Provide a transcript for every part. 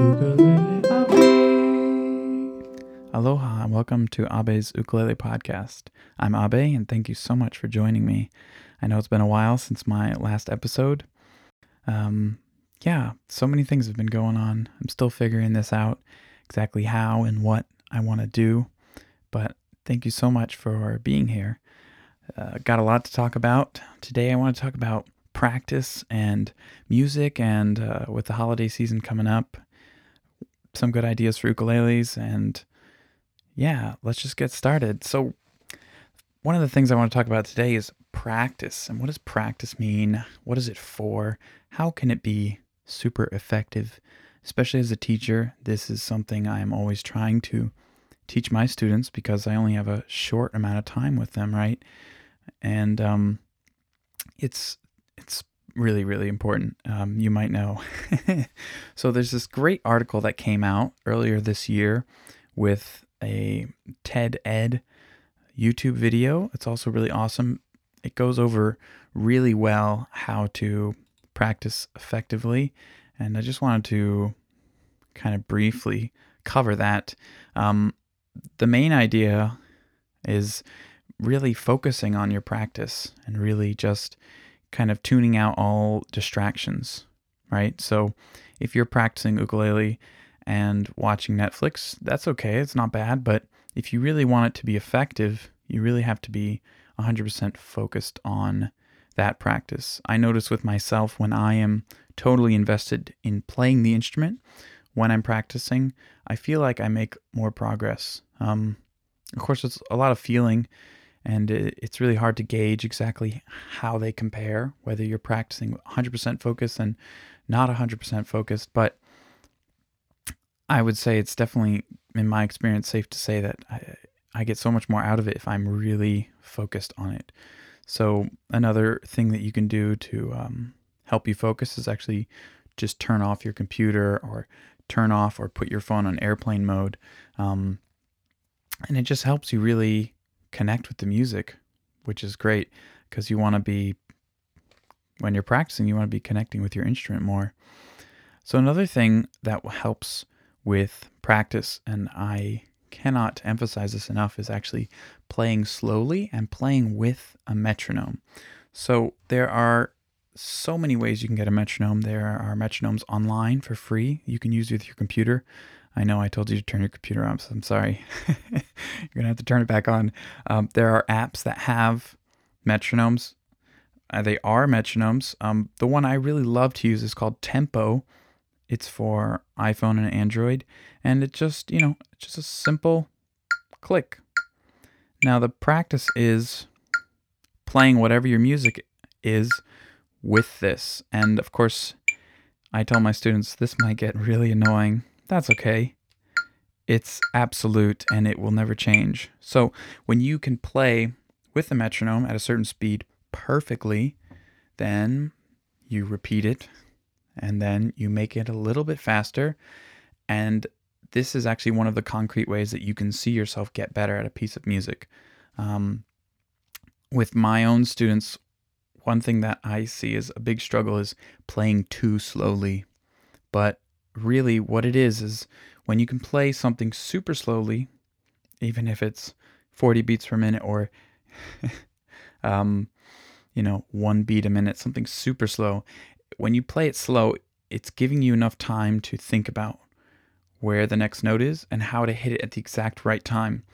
Ukulele Abe. Aloha and welcome to Abe's Ukulele Podcast. I'm Abe and thank you so much for joining me. I know it's been a while since my last episode. Um, yeah, so many things have been going on. I'm still figuring this out exactly how and what I want to do, but thank you so much for being here. Uh, got a lot to talk about. Today I want to talk about practice and music, and uh, with the holiday season coming up, some good ideas for ukuleles and yeah, let's just get started. So, one of the things I want to talk about today is practice. And what does practice mean? What is it for? How can it be super effective? Especially as a teacher, this is something I am always trying to teach my students because I only have a short amount of time with them, right? And um, it's it's really really important. Um, you might know. so there's this great article that came out earlier this year with a TED Ed YouTube video. It's also really awesome. It goes over really well how to practice effectively. And I just wanted to kind of briefly cover that. Um, the main idea is really focusing on your practice and really just kind of tuning out all distractions, right? So if you're practicing ukulele and watching Netflix, that's okay. It's not bad. But if you really want it to be effective, you really have to be 100% focused on that practice. I notice with myself when I am totally invested in playing the instrument, when I'm practicing, I feel like I make more progress. Um, of course, it's a lot of feeling, and it's really hard to gauge exactly how they compare, whether you're practicing 100% focus and not 100% focused. But I would say it's definitely, in my experience, safe to say that I, I get so much more out of it if I'm really focused on it. So, another thing that you can do to um, help you focus is actually just turn off your computer or turn off or put your phone on airplane mode. Um, and it just helps you really connect with the music, which is great because you want to be, when you're practicing, you want to be connecting with your instrument more. So, another thing that helps with practice, and I cannot emphasize this enough, is actually playing slowly and playing with a metronome. So there are so many ways you can get a metronome. There are metronomes online for free you can use with your computer. I know I told you to turn your computer off, so I'm sorry. You're going to have to turn it back on. Um, there are apps that have metronomes. Uh, they are metronomes. Um, the one I really love to use is called Tempo. It's for iPhone and Android, and it just, you know, just a simple click. Now, the practice is playing whatever your music is with this. And of course, I tell my students this might get really annoying. That's okay. It's absolute and it will never change. So, when you can play with the metronome at a certain speed perfectly, then you repeat it and then you make it a little bit faster. And this is actually one of the concrete ways that you can see yourself get better at a piece of music. Um, with my own students, one thing that I see is a big struggle is playing too slowly. But really, what it is is when you can play something super slowly, even if it's 40 beats per minute or, um, you know, one beat a minute, something super slow, when you play it slow, it's giving you enough time to think about where the next note is and how to hit it at the exact right time.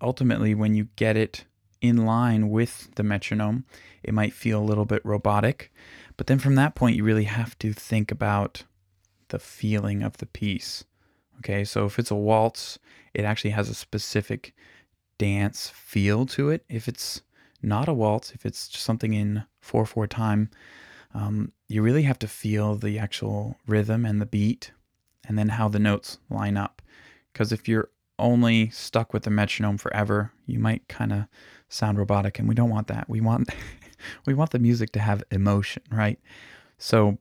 Ultimately, when you get it in line with the metronome, it might feel a little bit robotic. But then from that point, you really have to think about the feeling of the piece. Okay, so if it's a waltz, it actually has a specific dance feel to it. If it's not a waltz, if it's something in 4 4 time, um, you really have to feel the actual rhythm and the beat and then how the notes line up. Because if you're only stuck with the metronome forever, you might kind of sound robotic, and we don't want that. We want we want the music to have emotion, right? So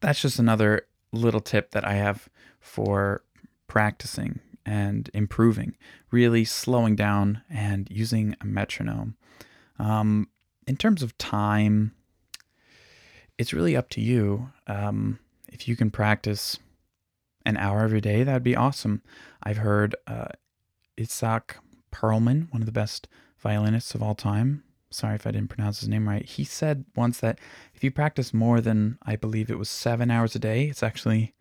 that's just another little tip that I have for practicing and improving, really slowing down and using a metronome. Um, in terms of time, it's really up to you. Um, if you can practice an hour every day, that'd be awesome. I've heard uh, Perlman, one of the best violinists of all time. Sorry if I didn't pronounce his name right. He said once that if you practice more than, I believe it was seven hours a day, it's actually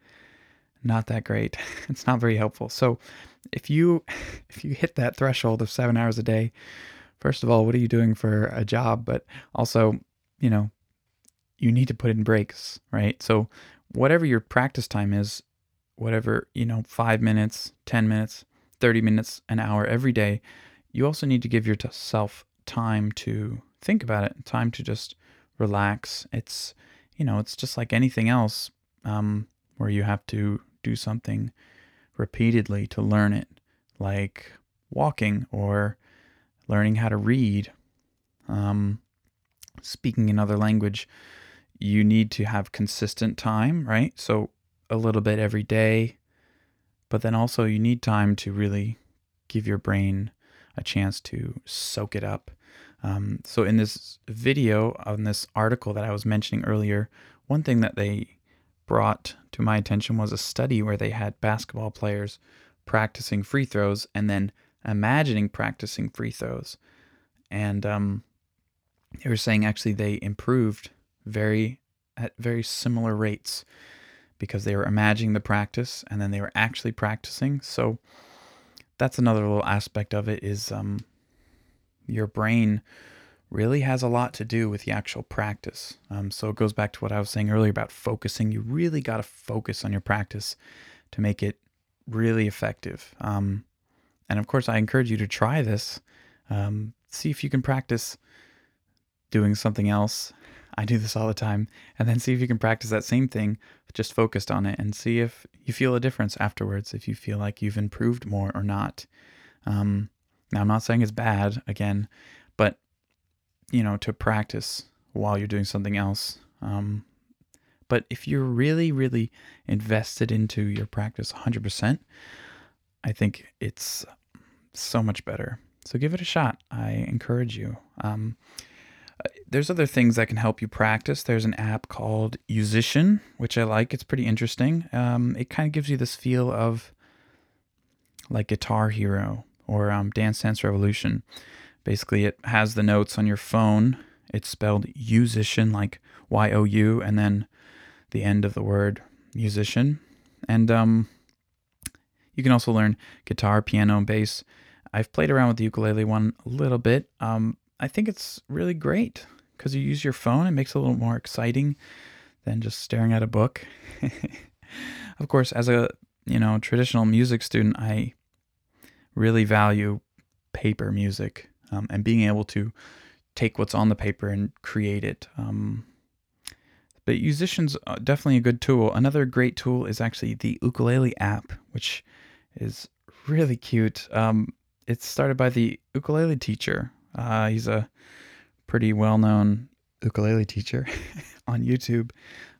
not that great. It's not very helpful. So if you if you hit that threshold of seven hours a day, first of all, what are you doing for a job? But also, you know, you need to put in breaks, right? So whatever your practice time is, whatever, you know, five minutes, 10 minutes, 30 minutes, an hour every day, you also need to give yourself time to think about it, time to just relax. It's, you know, it's just like anything else um, where you have to do something repeatedly to learn it, like walking or learning how to read, um, speaking another language. You need to have consistent time, right? So a little bit every day, but then also you need time to really give your brain a chance to soak it up. Um, so in this video on this article that I was mentioning earlier, one thing that they brought to my attention was a study where they had basketball players practicing free throws and then imagining practicing free throws. And um, they were saying actually they improved very at very similar rates because they were imagining the practice and then they were actually practicing. So that's another little aspect of it is um, your brain really has a lot to do with the actual practice. Um, so it goes back to what I was saying earlier about focusing. You really got to focus on your practice to make it really effective. Um, and of course, I encourage you to try this. Um, see if you can practice doing something else. I do this all the time. And then see if you can practice that same thing, just focused on it, and see if you feel a difference afterwards, if you feel like you've improved more or not. Um, now, I'm not saying it's bad, again, but you know, to practice while you're doing something else. Um, but if you're really, really invested into your practice 100%, I think it's so much better. So give it a shot. I encourage you. Um, there's other things that can help you practice. There's an app called Yousician, which I like. It's pretty interesting. Um, it kind of gives you this feel of like Guitar Hero or um, Dance Dance Revolution. Basically, it has the notes on your phone. It's spelled Yousician, like Y O U, and then the end of the word musician. And um, you can also learn guitar, piano, and bass. I've played around with the ukulele one a little bit. Um, I think it's really great because you use your phone. It makes it a little more exciting than just staring at a book. of course, as a you know traditional music student, I really value paper music um, and being able to take what's on the paper and create it. Um, but Yousician's are definitely a good tool. Another great tool is actually the ukulele app, which is really cute. Um, it's started by the ukulele teacher. Uh, he's a pretty well-known ukulele teacher on YouTube.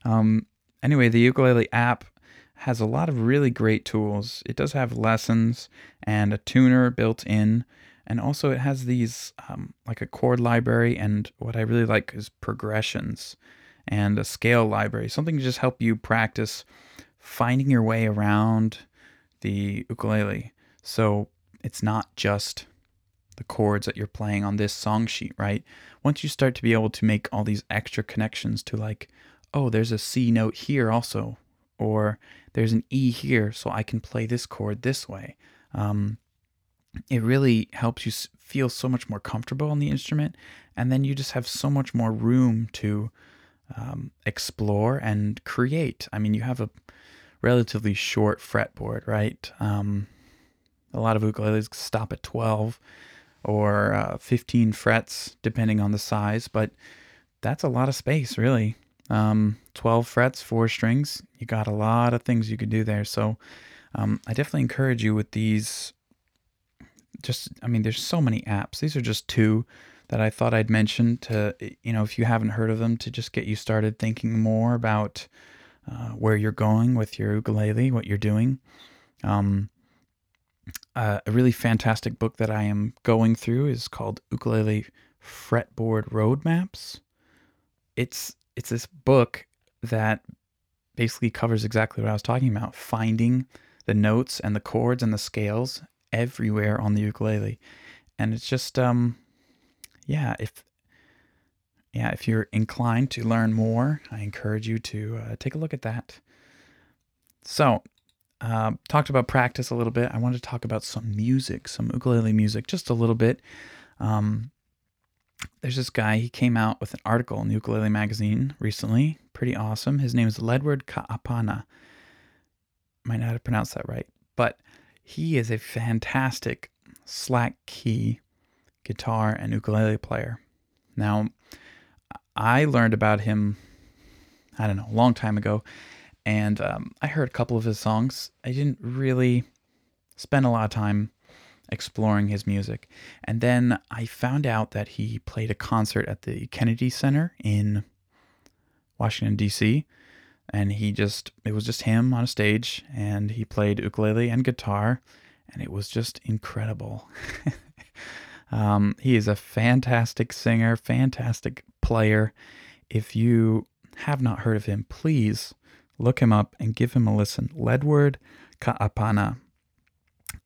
Um, anyway, the ukulele app has a lot of really great tools. It does have lessons and a tuner built in. And also it has these um, like a chord library and what i really like is progressions and a scale library something to just help you practice finding your way around the ukulele. So it's not just the chords that you're playing on this song sheet right? Once you start to be able to make all these extra connections to like oh there's a c note here also or there's an e here so i can play this chord this way. Um, it really helps you feel so much more comfortable on the instrument and then you just have so much more room to um, explore and create. I mean you have a relatively short fretboard right? Um, a lot of ukuleles stop at 12 or uh, 15 frets depending on the size but that's a lot of space really um, 12 frets four strings you got a lot of things you could do there so um, i definitely encourage you with these just I mean, there's so many apps. These are just two that I thought I'd mention to you know if you haven't heard of them to just get you started thinking more about uh, where you're going with your ukulele, what you're doing. Um, uh, a really fantastic book that I am going through is called Ukulele Fretboard Roadmaps. It's it's this book that basically covers exactly what I was talking about finding the notes and the chords and the scales everywhere on the ukulele. And it's just, um, yeah, if yeah, if you're inclined to learn more, I encourage you to uh, take a look at that. So, uh, talked about practice a little bit. I wanted to talk about some music, some ukulele music, just a little bit. Um, there's this guy, he came out with an article in Ukulele Magazine recently. Pretty awesome. His name is Ledward Ka'apana. Might not have pronounced that right, but he is a fantastic slack key guitar and ukulele player. Now, I learned about him, I don't know, a long time ago, and um, I heard a couple of his songs. I didn't really spend a lot of time exploring his music. And then I found out that he played a concert at the Kennedy Center in Washington, D.C. And he just, it was just him on a stage, and he played ukulele and guitar, and it was just incredible. um, he is a fantastic singer, fantastic player. If you have not heard of him, please look him up and give him a listen. Ledward Ka'apana.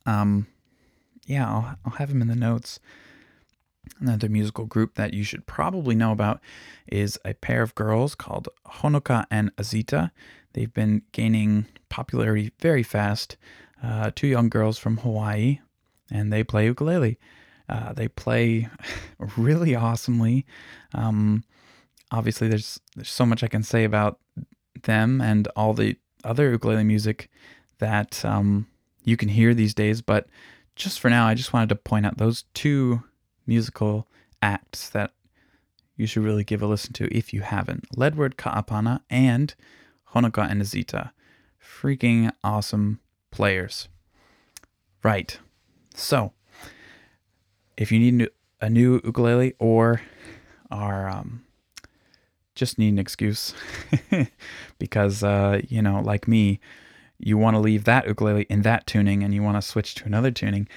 Um, yeah, I'll, I'll have him in the notes. Another musical group that you should probably know about is a pair of girls called Honoka and Azita. They've been gaining popularity very fast. Uh, two young girls from Hawaii, and they play ukulele. Uh, they play really awesomely. Um, obviously, there's there's so much I can say about them and all the other ukulele music that um, you can hear these days, but just for now, I just wanted to point out those two musical acts that you should really give a listen to if you haven't. Ledward Ka'apana and Honoka and Azita. Freaking awesome players. Right. So, if you need a new ukulele or are um, just need an excuse because, uh, you know, like me, you want to leave that ukulele in that tuning and you want to switch to another tuning,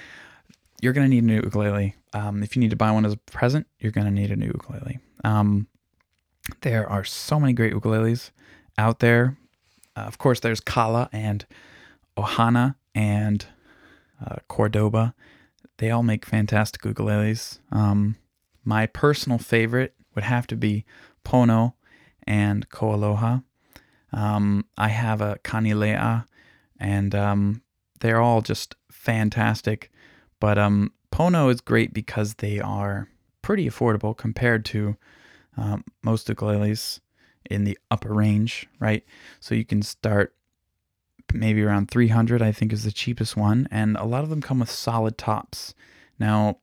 you're going to need a new ukulele. Um, if you need to buy one as a present, you're going to need a new ukulele. Um, there are so many great ukuleles out there. Uh, of course, there's Kala and Ohana and uh, Cordoba. They all make fantastic ukuleles. Um, my personal favorite would have to be Pono and Koaloha. Um, I have a Kanilea, and um, they're all just fantastic. But um, Pono is great because they are pretty affordable compared to um, most ukuleles in the upper range, right? So you can start maybe around 300, I think is the cheapest one, and a lot of them come with solid tops. Now,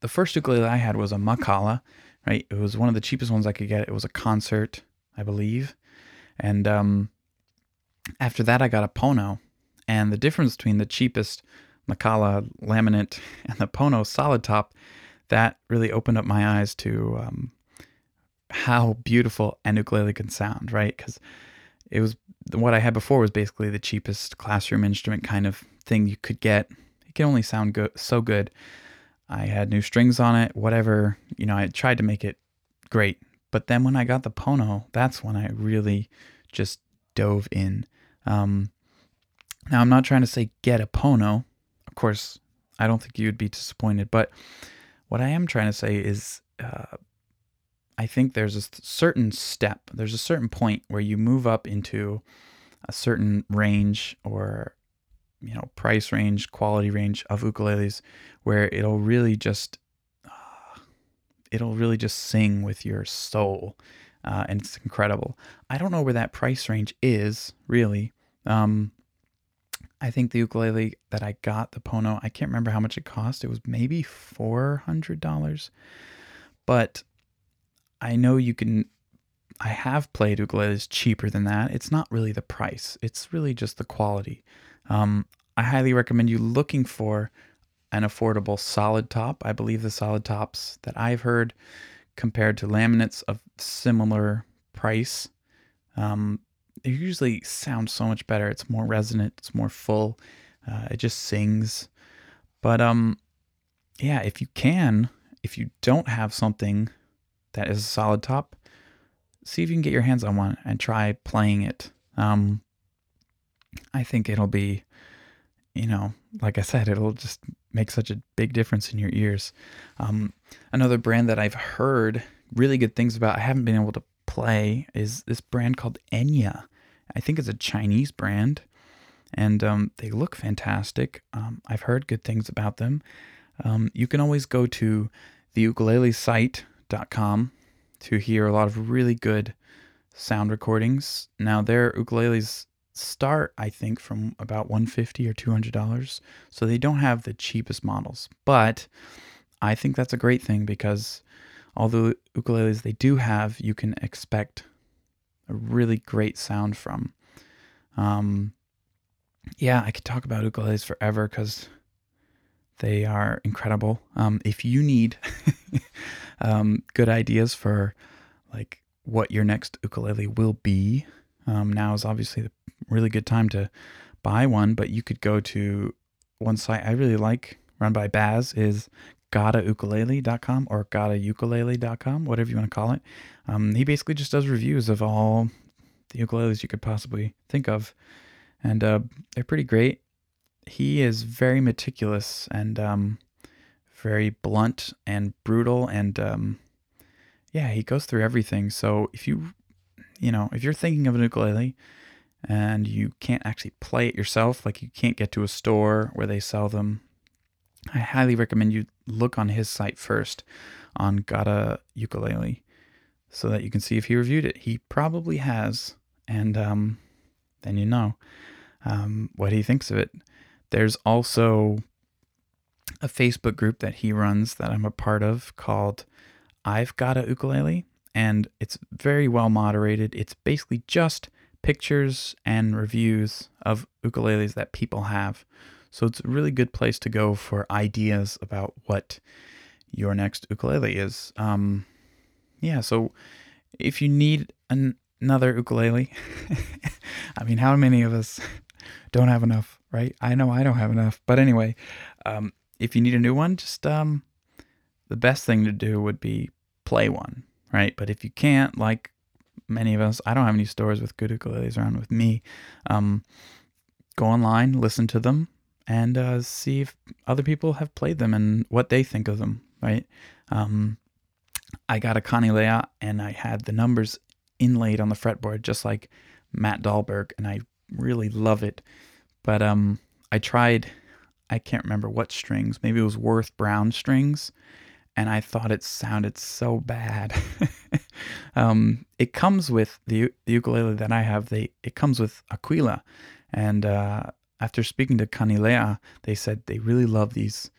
the first ukulele I had was a Makala, right? It was one of the cheapest ones I could get. It was a concert, I believe. And um, after that, I got a Pono. And the difference between the cheapest Makala laminate and the Pono solid top, that really opened up my eyes to um, how beautiful an ukulele can sound, right? Because it was what I had before was basically the cheapest classroom instrument kind of thing you could get. It can only sound good, so good. I had new strings on it, whatever. You know, I tried to make it great. But then when I got the Pono, that's when I really just dove in. Um, now, I'm not trying to say get a Pono. Of course, I don't think you'd be disappointed. But what I am trying to say is uh, I think there's a certain step, there's a certain point where you move up into a certain range or you know price range, quality range of ukuleles, where it'll really just uh, it'll really just sing with your soul, uh, and it's incredible. I don't know where that price range is really. Um, I think the ukulele that I got, the Pono, I can't remember how much it cost. It was maybe four hundred dollars, but I know you can. I have played ukuleles cheaper than that. It's not really the price; it's really just the quality. Um, I highly recommend you looking for an affordable solid top. I believe the solid tops that I've heard compared to laminates of similar price, um, they usually sound so much better. It's more resonant. It's more full. Uh, it just sings. But um, yeah, if you can, if you don't have something that is a solid top, see if you can get your hands on one and try playing it. Um, I think it'll be, you know, like I said, it'll just make such a big difference in your ears. Um, another brand that I've heard really good things about, I haven't been able to play, is this brand called Enya. I think it's a Chinese brand, and um, they look fantastic. Um, I've heard good things about them. Um, you can always go to the ukulelesite.com to hear a lot of really good sound recordings. Now, their ukuleles start, I think, from about 150 or $200. So they don't have the cheapest models. But I think that's a great thing because all the ukuleles they do have, you can expect a really great sound from. Um, yeah, I could talk about ukuleles forever because they are incredible. Um, if you need um, good ideas for like what your next ukulele will be, um, now is obviously the really good time to buy one. But you could go to one site I really like, run by Baz, is gotaukulele.com or gotaukulele.com, whatever you want to call it. Um, he basically just does reviews of all the ukuleles you could possibly think of, and uh, they're pretty great. He is very meticulous and um, very blunt and brutal, and um, yeah, he goes through everything. So if you, you know, if you're thinking of an ukulele and you can't actually play it yourself, like you can't get to a store where they sell them, I highly recommend you look on his site first on Gotta Ukulele so that you can see if he reviewed it. He probably has, and um, then you know um, what he thinks of it. There's also a Facebook group that he runs that I'm a part of called I've Got a Ukulele, and it's very well moderated. It's basically just pictures and reviews of ukuleles that people have. So it's a really good place to go for ideas about what your next ukulele is. Um, yeah, so if you need an, another ukulele, I mean, how many of us don't have enough, right? I know I don't have enough. But anyway, um, if you need a new one, just um, the best thing to do would be play one, right? But if you can't, like many of us, I don't have any stores with good ukuleles around with me. Um, go online, listen to them, and uh, see if other people have played them and what they think of them, right? Um, I got a Connie Kanilea and I had the numbers inlaid on the fretboard just like Matt Dahlberg, and I really love it. But um, I tried, I can't remember what strings, maybe it was Worth Brown strings, and I thought it sounded so bad. um, it comes with the, the ukulele that I have. They it comes with Aquila, and uh, after speaking to Kanilea, they said they really love these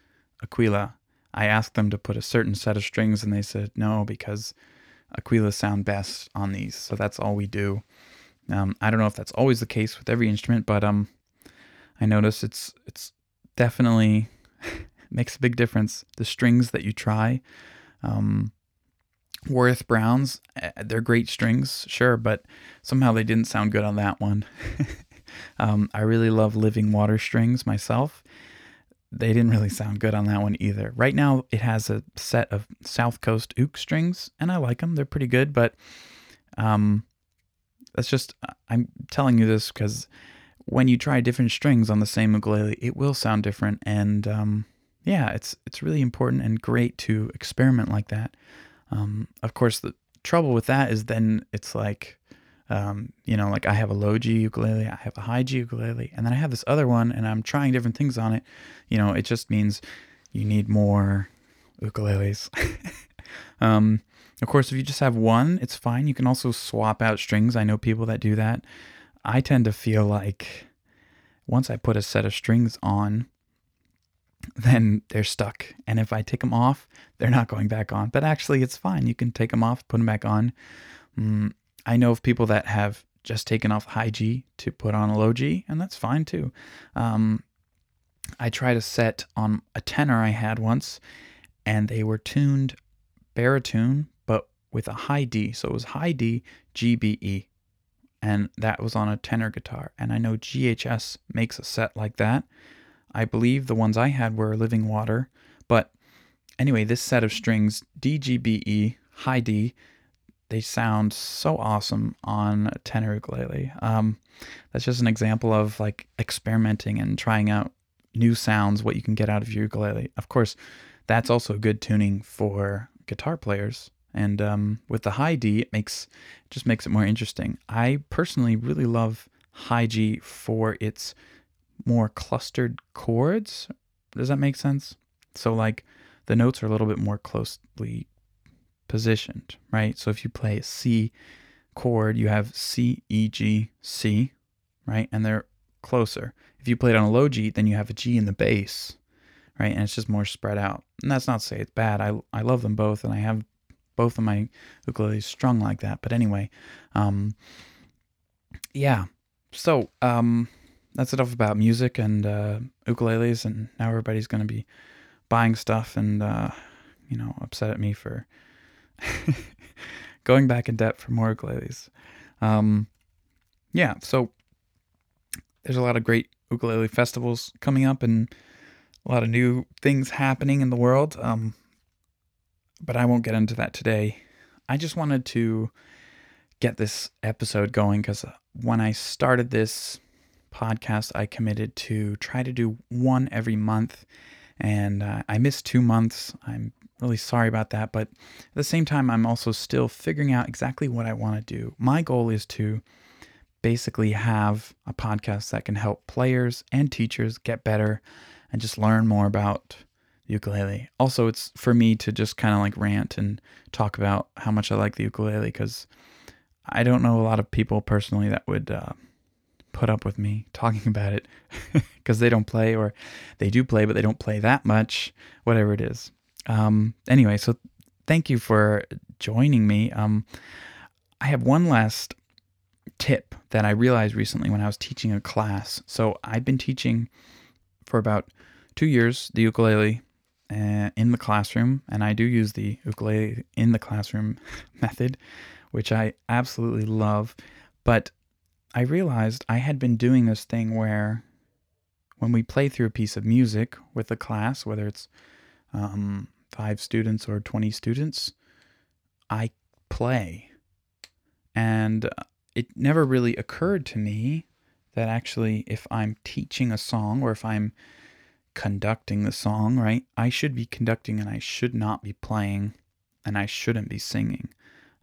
Aquila. I asked them to put a certain set of strings, and they said no because Aquila sound best on these. So that's all we do. Um, I don't know if that's always the case with every instrument, but um, I notice it's it's definitely makes a big difference. The strings that you try, um, Worth Browns, eh, they're great strings, sure, but somehow they didn't sound good on that one. um, I really love Living Water strings myself. They didn't really sound good on that one either. Right now, it has a set of South Coast Ook strings, and I like them. They're pretty good, but um, that's just, I'm telling you this because when you try different strings on the same ukulele, it will sound different. And um, yeah, it's it's really important and great to experiment like that. Um, of course, the trouble with that is then it's like, um, you know, like I have a low G ukulele, I have a high G ukulele, and then I have this other one, and I'm trying different things on it. You know, it just means you need more ukuleles. um, of course, if you just have one, it's fine. You can also swap out strings. I know people that do that. I tend to feel like once I put a set of strings on, then they're stuck. And if I take them off, they're not going back on. But actually, it's fine. You can take them off, put them back on. Mm, I know of people that have just taken off high G to put on a low G, and that's fine too. Um, I tried a set on a tenor I had once, and they were tuned baritone, but with a high D. So it was high D, G, B, E. And that was on a tenor guitar. And I know GHS makes a set like that. I believe the ones I had were Living Water. But anyway, this set of strings, D, G, B, E, high D, they sound so awesome on tenor ukulele. Um, that's just an example of like experimenting and trying out new sounds, what you can get out of your ukulele. Of course, that's also good tuning for guitar players. And um, with the high D, it makes just makes it more interesting. I personally really love high G for its more clustered chords. Does that make sense? So like the notes are a little bit more closely positioned, right? So if you play a C chord, you have C, E, G, C, right? And they're closer. If you play it on a low G, then you have a G in the bass, right? And it's just more spread out. And that's not to say it's bad. I, I love them both, and I have both of my ukuleles strung like that. But anyway, um, yeah. So um, that's enough about music and uh, ukuleles, and now everybody's going to be buying stuff and uh, you know upset at me for going back in debt for more ukuleles. Um, yeah, so there's a lot of great ukulele festivals coming up and a lot of new things happening in the world. Um, but I won't get into that today. I just wanted to get this episode going because when I started this podcast, I committed to try to do one every month. And uh, I missed two months. I'm really sorry about that. But at the same time, I'm also still figuring out exactly what I want to do. My goal is to basically have a podcast that can help players and teachers get better and just learn more about ukulele. Also, it's for me to just kind of like rant and talk about how much I like the ukulele because I don't know a lot of people personally that would uh, put up with me talking about it because they don't play or they do play, but they don't play that much, whatever it is. Um, anyway, so thank you for joining me. Um, I have one last tip that I realized recently when I was teaching a class. So I've been teaching for about two years the ukulele uh, in the classroom, and I do use the ukulele in the classroom method, which I absolutely love. But I realized I had been doing this thing where when we play through a piece of music with the class, whether it's um, five students or 20 students, I play. And it never really occurred to me that actually, if I'm teaching a song or if I'm conducting the song, right, I should be conducting and I should not be playing and I shouldn't be singing.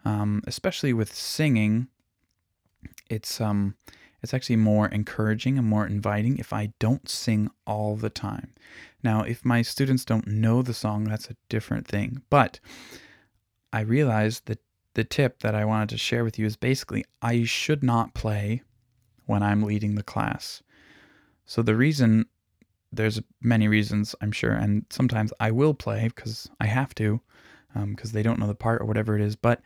Um, especially with singing, it's um, it's actually more encouraging and more inviting if I don't sing all the time. Now, if my students don't know the song, that's a different thing. But I realized that the tip that I wanted to share with you is basically I should not play when I'm leading the class. So the reason there's many reasons I'm sure, and sometimes I will play because I have to, because um, they don't know the part or whatever it is. But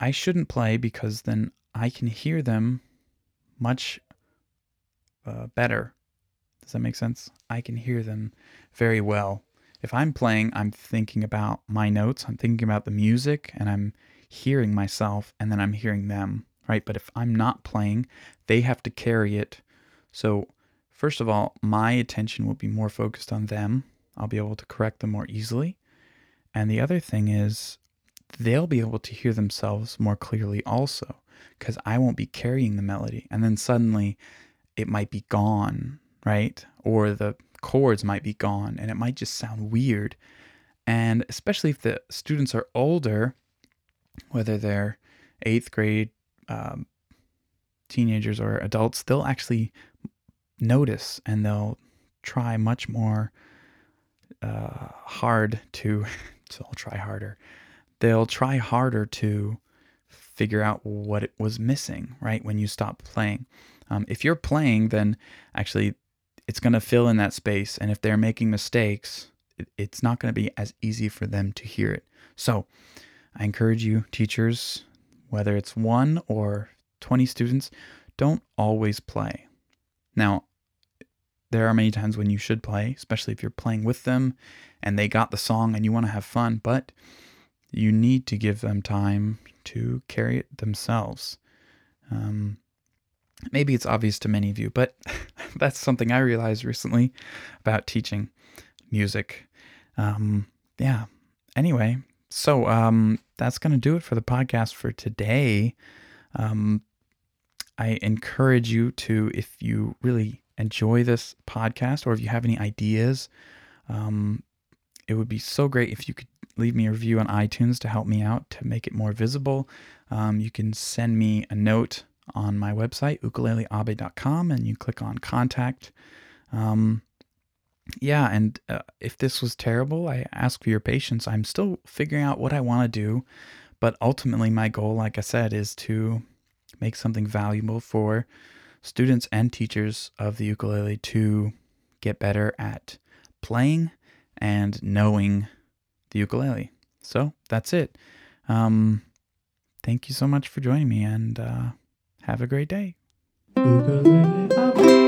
I shouldn't play because then I can hear them much uh, better. Does that make sense? I can hear them very well if I'm playing, I'm thinking about my notes, I'm thinking about the music, and I'm hearing myself, and then I'm hearing them, right? But if I'm not playing, they have to carry it. So, first of all, my attention will be more focused on them. I'll be able to correct them more easily. And the other thing is, they'll be able to hear themselves more clearly also, because I won't be carrying the melody. And then suddenly it might be gone, right? Or the chords might be gone and it might just sound weird. And especially if the students are older, whether they're eighth grade um, teenagers or adults, they'll actually notice and they'll try much more uh, hard to, so I'll try harder. They'll try harder to figure out what it was missing, right? When you stop playing. Um, if you're playing, then actually it's going to fill in that space. And if they're making mistakes, it, it's not going to be as easy for them to hear it. So I encourage you, teachers, whether it's one or 20 students, don't always play. Now, there are many times when you should play, especially if you're playing with them and they got the song and you want to have fun, but you need to give them time to carry it themselves. Um, maybe it's obvious to many of you, but that's something I realized recently about teaching music. Um, yeah. Anyway, so um, that's going to do it for the podcast for today. Um, I encourage you to, if you really enjoy this podcast or if you have any ideas, um, it would be so great if you could leave me a review on iTunes to help me out to make it more visible. Um, you can send me a note on my website, ukuleleabe.com, and you click on contact. Um, yeah, and uh, if this was terrible, I ask for your patience. I'm still figuring out what I want to do, but ultimately, my goal, like I said, is to make something valuable for students and teachers of the ukulele to get better at playing and knowing the ukulele. So that's it. Um, thank you so much for joining me and uh, have a great day. Ukulele.